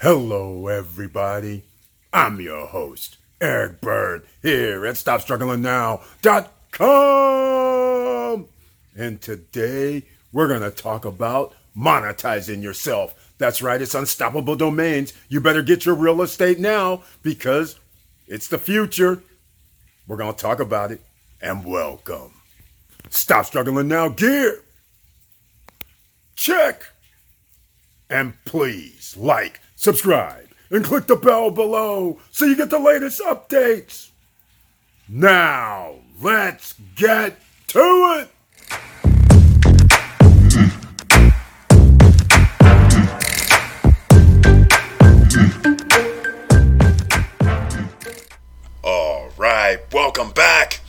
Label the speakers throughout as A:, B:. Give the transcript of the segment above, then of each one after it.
A: Hello, everybody. I'm your host, Eric Bird, here at StopStrugglingNow.com. And today we're going to talk about monetizing yourself. That's right, it's unstoppable domains. You better get your real estate now because it's the future. We're going to talk about it and welcome. Stop struggling now, gear. Check. And please like, subscribe, and click the bell below so you get the latest updates. Now, let's get to it. All right, welcome back.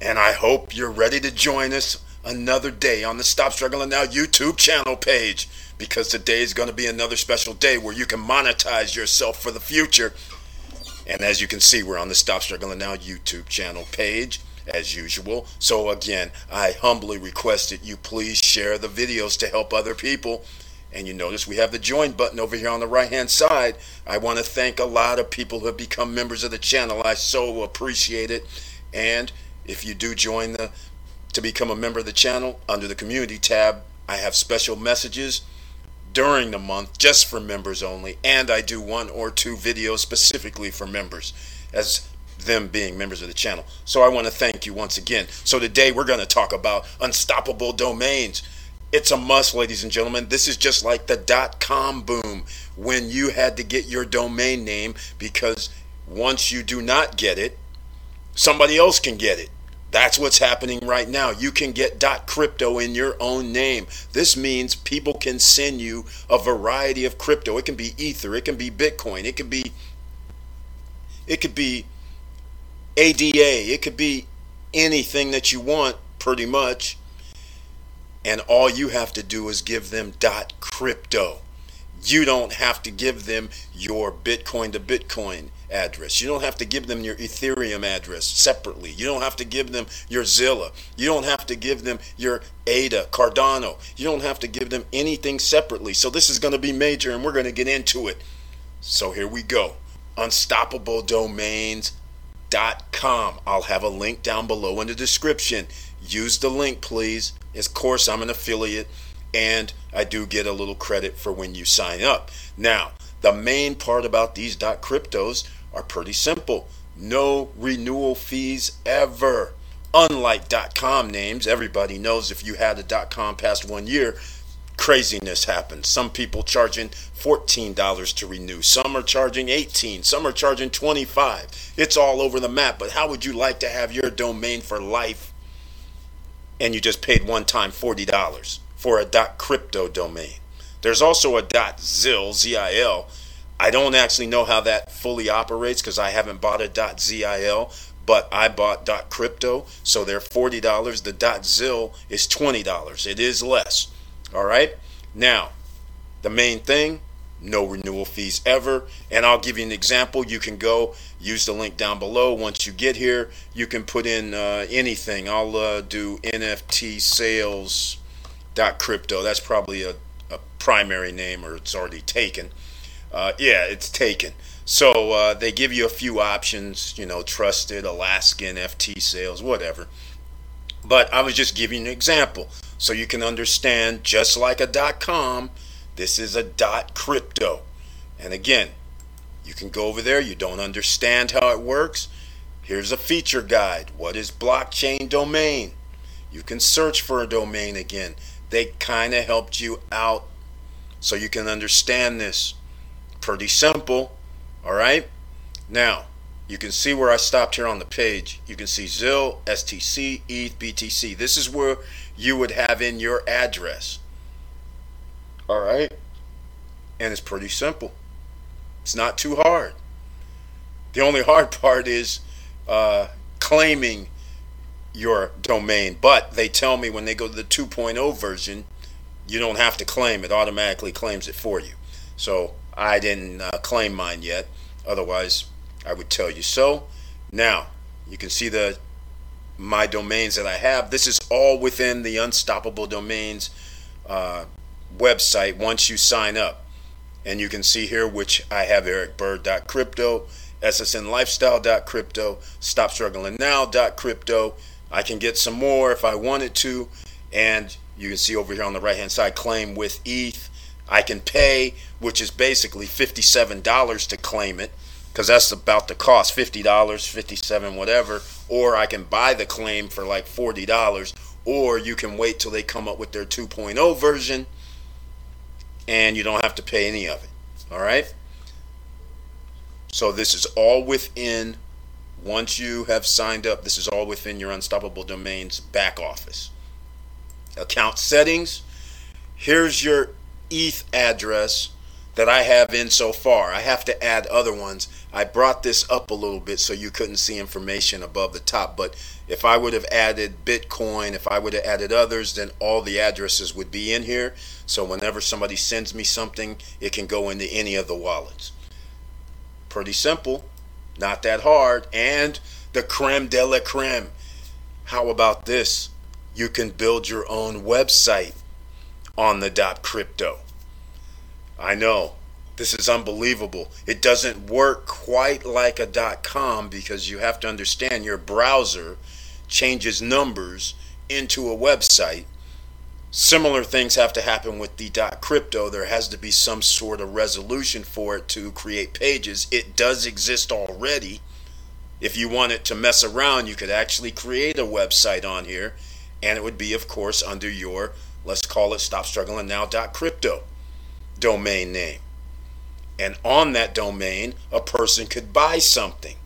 A: And I hope you're ready to join us another day on the Stop Struggling Now YouTube channel page because today is going to be another special day where you can monetize yourself for the future. And as you can see, we're on the Stop Struggling Now YouTube channel page as usual. So again, I humbly request that you please share the videos to help other people. And you notice we have the join button over here on the right hand side. I want to thank a lot of people who have become members of the channel. I so appreciate it. And if you do join the to become a member of the channel under the community tab, I have special messages during the month just for members only. And I do one or two videos specifically for members as them being members of the channel. So I want to thank you once again. So today we're going to talk about unstoppable domains. It's a must, ladies and gentlemen. This is just like the dot com boom when you had to get your domain name because once you do not get it, somebody else can get it. That's what's happening right now. You can get .crypto in your own name. This means people can send you a variety of crypto. It can be Ether, it can be Bitcoin, it could be it could be ADA, it could be anything that you want pretty much. And all you have to do is give them .crypto. You don't have to give them your Bitcoin to Bitcoin address. You don't have to give them your Ethereum address separately. You don't have to give them your Zilla. You don't have to give them your ADA, Cardano. You don't have to give them anything separately. So this is going to be major and we're going to get into it. So here we go. UnstoppableDomains.com. I'll have a link down below in the description. Use the link, please. Of course, I'm an affiliate and I do get a little credit for when you sign up. Now, the main part about these dot cryptos are pretty simple. No renewal fees ever. Unlike .com names, everybody knows if you had a .com past one year, craziness happens. Some people charging $14 to renew. Some are charging 18. Some are charging 25. It's all over the map. But how would you like to have your domain for life and you just paid one time $40 for a .crypto domain? There's also a .zil, Z-I-L. I don't actually know how that fully operates because I haven't bought a .zil, but I bought .crypto, so they're $40. The .zil is $20. It is less. All right? Now, the main thing, no renewal fees ever. And I'll give you an example. You can go use the link down below. Once you get here, you can put in uh, anything. I'll uh, do NFT sales crypto. That's probably a a primary name or it's already taken. Uh, yeah, it's taken. So uh, they give you a few options, you know, trusted, Alaskan, FT sales, whatever. But I was just giving an example so you can understand just like a dot com, this is a dot crypto. And again, you can go over there, you don't understand how it works. Here's a feature guide. What is blockchain domain? You can search for a domain again they kind of helped you out so you can understand this. Pretty simple, all right? Now, you can see where I stopped here on the page. You can see ZIL, STC, ETH, BTC. This is where you would have in your address. All right? And it's pretty simple. It's not too hard. The only hard part is uh, claiming your domain. But they tell me when they go to the 2.0 version, you don't have to claim it, automatically claims it for you. So I didn't uh, claim mine yet. Otherwise, I would tell you so. Now, you can see the my domains that I have. This is all within the Unstoppable Domains uh, website once you sign up. And you can see here which I have ericbird.crypto, ssnlifestyle.crypto, stopstrugglingnow.crypto. I can get some more if I wanted to. And you can see over here on the right hand side, claim with ETH. I can pay, which is basically $57 to claim it, because that's about the cost $50, $57, whatever. Or I can buy the claim for like $40, or you can wait till they come up with their 2.0 version and you don't have to pay any of it. All right? So this is all within, once you have signed up, this is all within your Unstoppable Domains back office. Account settings. Here's your ETH address that I have in so far. I have to add other ones. I brought this up a little bit so you couldn't see information above the top, but if I would have added Bitcoin, if I would have added others, then all the addresses would be in here. So whenever somebody sends me something, it can go into any of the wallets. Pretty simple, not that hard, and the creme de la creme. How about this? You can build your own website on the dot crypto. I know this is unbelievable. It doesn't work quite like a dot com because you have to understand your browser changes numbers into a website. Similar things have to happen with the dot crypto. There has to be some sort of resolution for it to create pages. It does exist already. If you wanted to mess around, you could actually create a website on here, and it would be, of course, under your let's call it stop struggling now dot crypto domain name. And on that domain, a person could buy something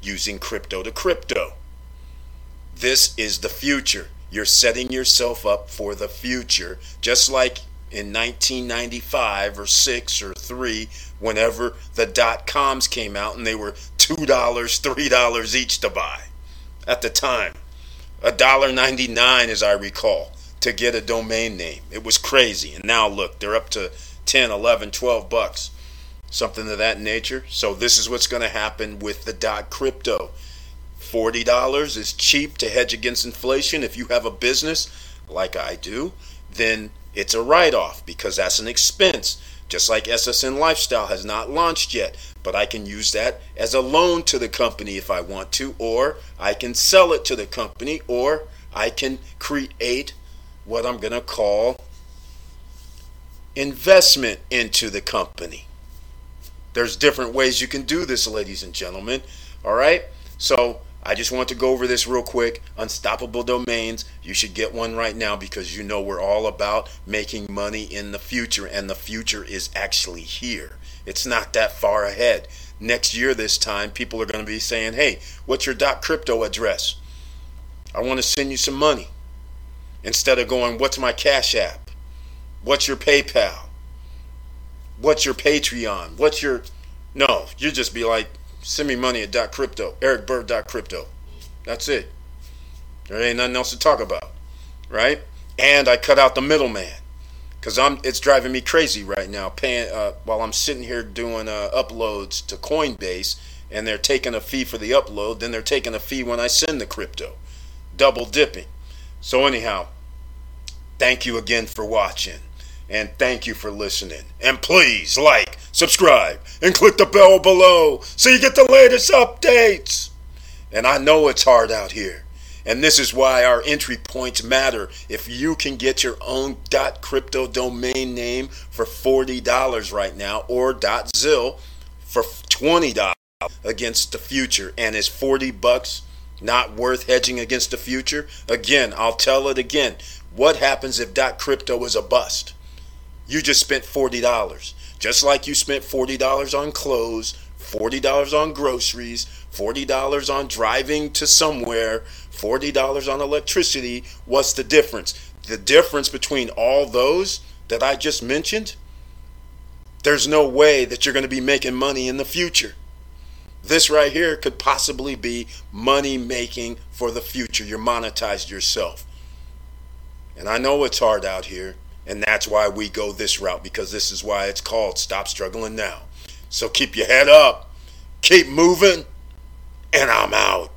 A: using crypto to crypto. This is the future. You're setting yourself up for the future, just like in 1995 or 6 or 3 whenever the dot coms came out and they were $2, $3 each to buy at the time. $1.99 as I recall to get a domain name. It was crazy. And now look, they're up to 10, 11, 12 bucks. Something of that nature. So this is what's going to happen with the dot crypto. $40 is cheap to hedge against inflation. If you have a business like I do, then it's a write off because that's an expense. Just like SSN Lifestyle has not launched yet, but I can use that as a loan to the company if I want to, or I can sell it to the company, or I can create what I'm going to call investment into the company. There's different ways you can do this, ladies and gentlemen. All right? So I just want to go over this real quick. Unstoppable domains. You should get one right now because you know we're all about making money in the future, and the future is actually here. It's not that far ahead. Next year, this time, people are going to be saying, Hey, what's your dot crypto address? I want to send you some money instead of going, What's my Cash App? What's your PayPal? What's your Patreon? What's your. No, you just be like, Send me money at dot crypto, ericbird.crypto. That's it. There ain't nothing else to talk about, right? And I cut out the middleman because I'm it's driving me crazy right now. Paying uh, while I'm sitting here doing uh, uploads to Coinbase, and they're taking a fee for the upload. Then they're taking a fee when I send the crypto, double dipping. So, anyhow, thank you again for watching. And thank you for listening. And please like, subscribe, and click the bell below so you get the latest updates. And I know it's hard out here. And this is why our entry points matter. If you can get your own .crypto domain name for $40 right now or .zil for $20 against the future and is 40 bucks not worth hedging against the future? Again, I'll tell it again. What happens if crypto is a bust? You just spent $40. Just like you spent $40 on clothes, $40 on groceries, $40 on driving to somewhere, $40 on electricity. What's the difference? The difference between all those that I just mentioned, there's no way that you're going to be making money in the future. This right here could possibly be money making for the future. You're monetized yourself. And I know it's hard out here, and that's why we go this route because this is why it's called Stop Struggling Now. So keep your head up, keep moving, and I'm out.